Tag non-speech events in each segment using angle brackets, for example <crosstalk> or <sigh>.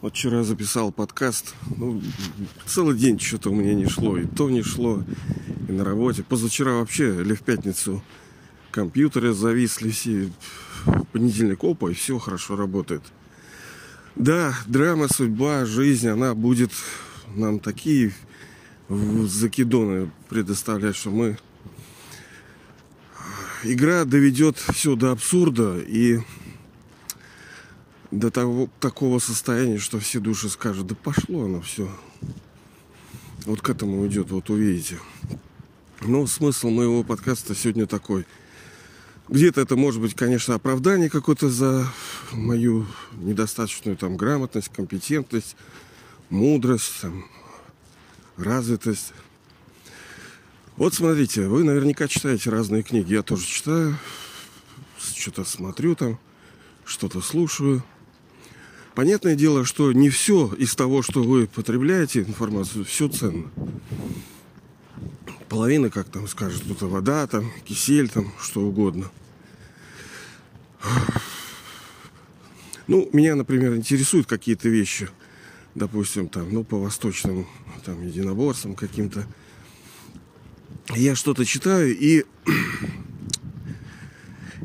Вот вчера записал подкаст. Ну, целый день что-то у меня не шло. И то не шло, и на работе. Позавчера вообще, или в пятницу, компьютеры зависли все. Понедельник опа, и все хорошо работает. Да, драма, судьба, жизнь, она будет нам такие закидоны предоставлять, что мы... Игра доведет все до абсурда, и до того, такого состояния, что все души скажут, да пошло оно все. Вот к этому идет, вот увидите. Но смысл моего подкаста сегодня такой. Где-то это может быть, конечно, оправдание какое-то за мою недостаточную там грамотность, компетентность, мудрость, там, развитость. Вот смотрите, вы наверняка читаете разные книги. Я тоже читаю, что-то смотрю там, что-то слушаю. Понятное дело, что не все из того, что вы потребляете информацию, все ценно. Половина, как там скажут, это вода, там, кисель, там, что угодно. Ну, меня, например, интересуют какие-то вещи, допустим, там, ну, по восточным, там, единоборствам каким-то. Я что-то читаю и <clears throat>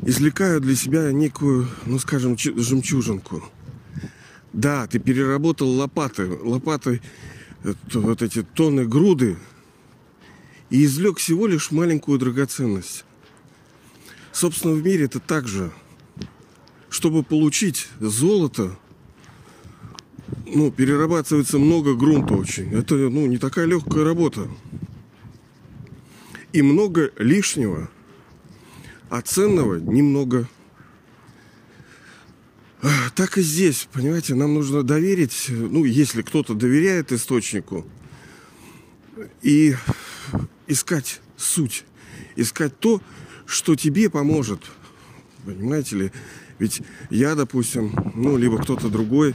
извлекаю для себя некую, ну, скажем, жемчужинку – да, ты переработал лопаты, лопатой вот эти тонны груды и извлек всего лишь маленькую драгоценность. Собственно, в мире это так же. Чтобы получить золото, ну, перерабатывается много грунта очень. Это, ну, не такая легкая работа. И много лишнего, а ценного немного. Так и здесь, понимаете, нам нужно доверить, ну, если кто-то доверяет источнику, и искать суть, искать то, что тебе поможет. Понимаете ли? Ведь я, допустим, ну, либо кто-то другой,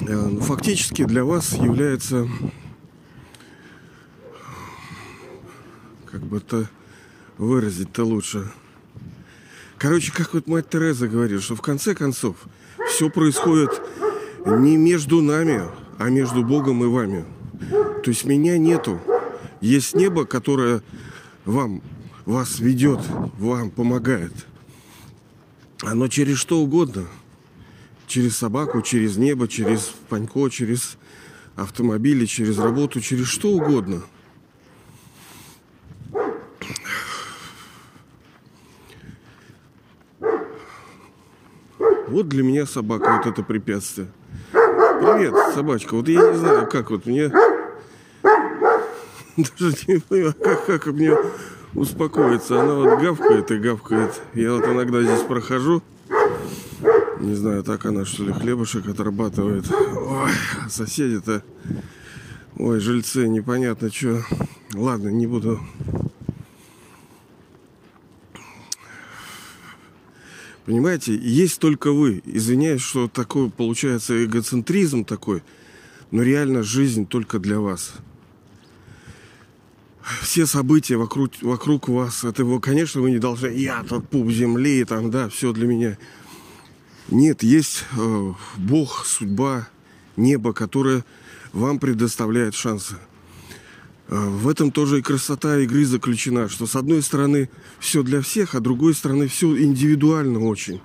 э, ну, фактически для вас является, как бы это выразить-то лучше, Короче, как вот мать Тереза говорит, что в конце концов все происходит не между нами, а между Богом и вами. То есть меня нету. Есть небо, которое вам, вас ведет, вам помогает. Оно через что угодно. Через собаку, через небо, через панько, через автомобили, через работу, через что угодно – Вот для меня собака вот это препятствие. Привет, собачка. Вот я не знаю, как вот мне... <laughs> Даже не понимаю, как, как мне успокоиться. Она вот гавкает и гавкает. Я вот иногда здесь прохожу. Не знаю, так она что ли хлебушек отрабатывает. Ой, соседи-то... Ой, жильцы, непонятно что. Ладно, не буду Понимаете, есть только вы. Извиняюсь, что такой получается эгоцентризм такой, но реально жизнь только для вас. Все события вокруг, вокруг вас, это, вы, конечно, вы не должны, я тут пуп земли, там, да, все для меня. Нет, есть э, Бог, судьба, небо, которое вам предоставляет шансы. А, в этом тоже и красота игры заключена, что с одной стороны все для всех, а с другой стороны все индивидуально очень.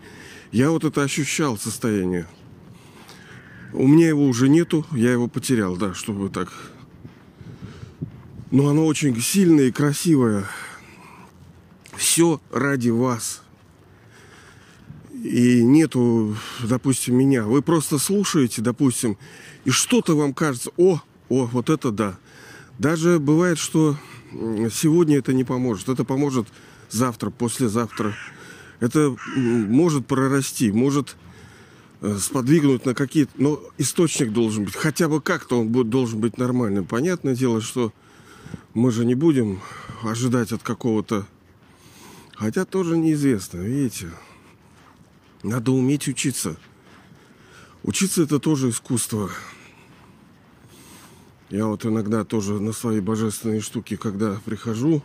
Я вот это ощущал состояние. У меня его уже нету, я его потерял, да, чтобы так. Но оно очень сильное и красивое. Все ради вас. И нету, допустим, меня. Вы просто слушаете, допустим, и что-то вам кажется, о, о, вот это да. Даже бывает, что сегодня это не поможет. Это поможет завтра, послезавтра. Это может прорасти, может э, сподвигнуть на какие-то... Но источник должен быть. Хотя бы как-то он должен быть нормальным. Понятное дело, что мы же не будем ожидать от какого-то... Хотя тоже неизвестно, видите. Надо уметь учиться. Учиться это тоже искусство. Я вот иногда тоже на свои божественные штуки, когда прихожу,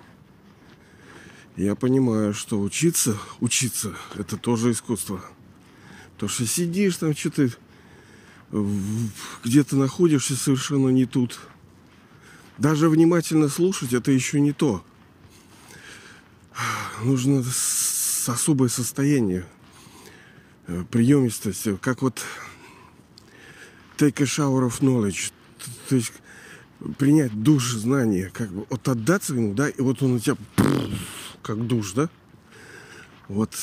я понимаю, что учиться, учиться, это тоже искусство. То, что сидишь там, что-то где ты находишься совершенно не тут. Даже внимательно слушать это еще не то. Нужно особое состояние, э, приемистость, как вот take a shower of knowledge, то есть принять душ знания, как бы вот отдаться ему, да, и вот он у тебя как душ, да, вот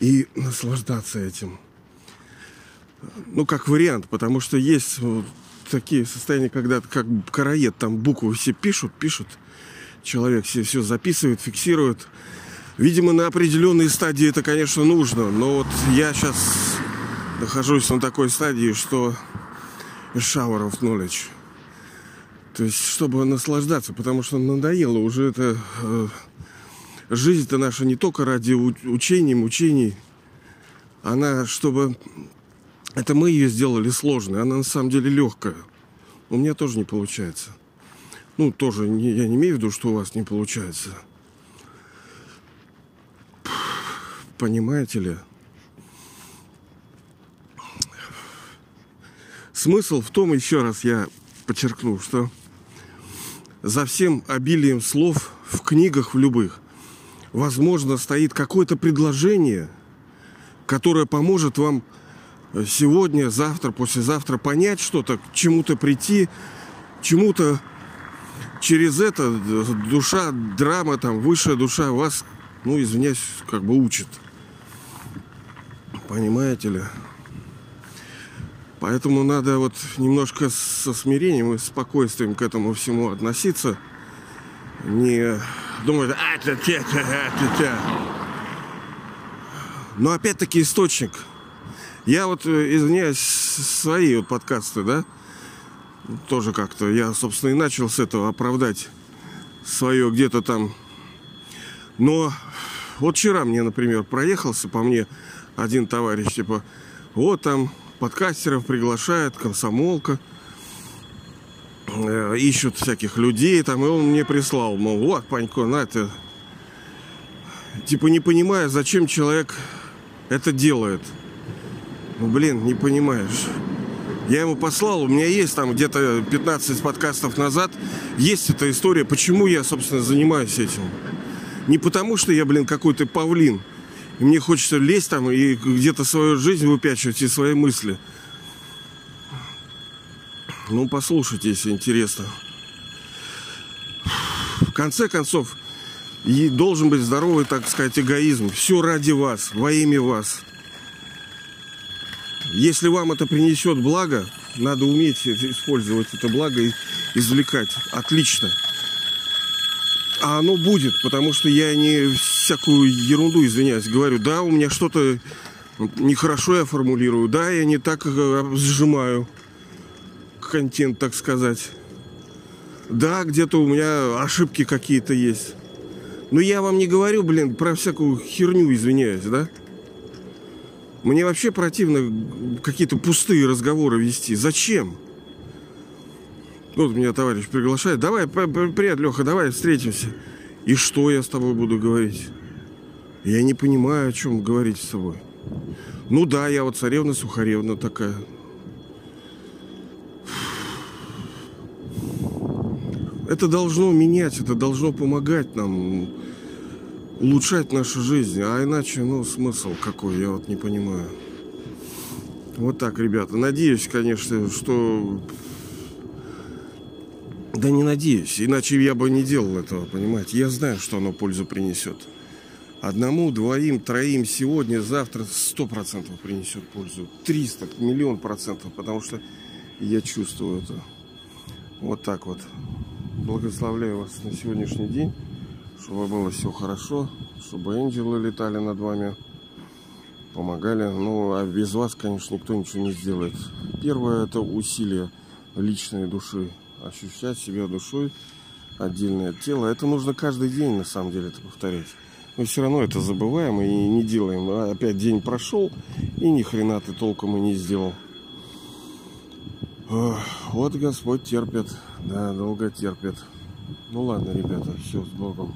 и наслаждаться этим. Ну, как вариант, потому что есть вот такие состояния, когда как караед, там буквы все пишут, пишут, человек все, все записывает, фиксирует. Видимо, на определенной стадии это, конечно, нужно, но вот я сейчас нахожусь на такой стадии, что of knowledge. То есть, чтобы наслаждаться, потому что надоело уже это э, жизнь-то наша не только ради учений, мучений, она, чтобы... Это мы ее сделали сложной, она на самом деле легкая. У меня тоже не получается. Ну, тоже не, я не имею в виду, что у вас не получается. Понимаете ли? Смысл в том, еще раз я подчеркну, что за всем обилием слов в книгах в любых возможно, стоит какое-то предложение, которое поможет вам сегодня, завтра, послезавтра понять что-то, к чему-то прийти, чему-то через это душа, драма, там, высшая душа вас, ну, извиняюсь, как бы учит. Понимаете ли? Поэтому надо вот немножко со смирением и спокойствием к этому всему относиться. Не думают, а, тя, тя, тя, тя. Но опять-таки источник. Я вот, э, извиняюсь, свои вот подкасты, да, тоже как-то, я, собственно, и начал с этого оправдать свое где-то там. Но вот вчера мне, например, проехался по мне один товарищ, типа, вот там подкастеров приглашает, комсомолка – Э, ищут всяких людей, там, и он мне прислал, мол, вот, Панько, на это. Типа не понимая, зачем человек это делает. Ну, блин, не понимаешь. Я ему послал, у меня есть там где-то 15 подкастов назад, есть эта история, почему я, собственно, занимаюсь этим. Не потому, что я, блин, какой-то павлин, и мне хочется лезть там и где-то свою жизнь выпячивать и свои мысли – ну, послушайте, если интересно. В конце концов, и должен быть здоровый, так сказать, эгоизм. Все ради вас, во имя вас. Если вам это принесет благо, надо уметь использовать это благо и извлекать. Отлично. А оно будет, потому что я не всякую ерунду, извиняюсь, говорю. Да, у меня что-то нехорошо я формулирую. Да, я не так э, сжимаю контент, так сказать. Да, где-то у меня ошибки какие-то есть. Но я вам не говорю, блин, про всякую херню, извиняюсь, да? Мне вообще противно какие-то пустые разговоры вести. Зачем? Вот меня товарищ приглашает. Давай, привет, Леха, давай встретимся. И что я с тобой буду говорить? Я не понимаю, о чем говорить с тобой. Ну да, я вот царевна Сухаревна такая. Это должно менять, это должно помогать нам улучшать нашу жизнь. А иначе, ну, смысл какой, я вот не понимаю. Вот так, ребята. Надеюсь, конечно, что... Да не надеюсь, иначе я бы не делал этого, понимаете. Я знаю, что оно пользу принесет. Одному, двоим, троим сегодня, завтра сто процентов принесет пользу. Триста, миллион процентов, потому что я чувствую это. Вот так вот благословляю вас на сегодняшний день, чтобы было все хорошо, чтобы ангелы летали над вами, помогали. Ну, а без вас, конечно, никто ничего не сделает. Первое – это усилие личной души. Ощущать себя душой, отдельное тело. Это нужно каждый день, на самом деле, это повторять. Мы все равно это забываем и не делаем. А опять день прошел, и ни хрена ты толком и не сделал. Вот Господь терпит, да, долго терпит. Ну ладно, ребята, все, с Богом.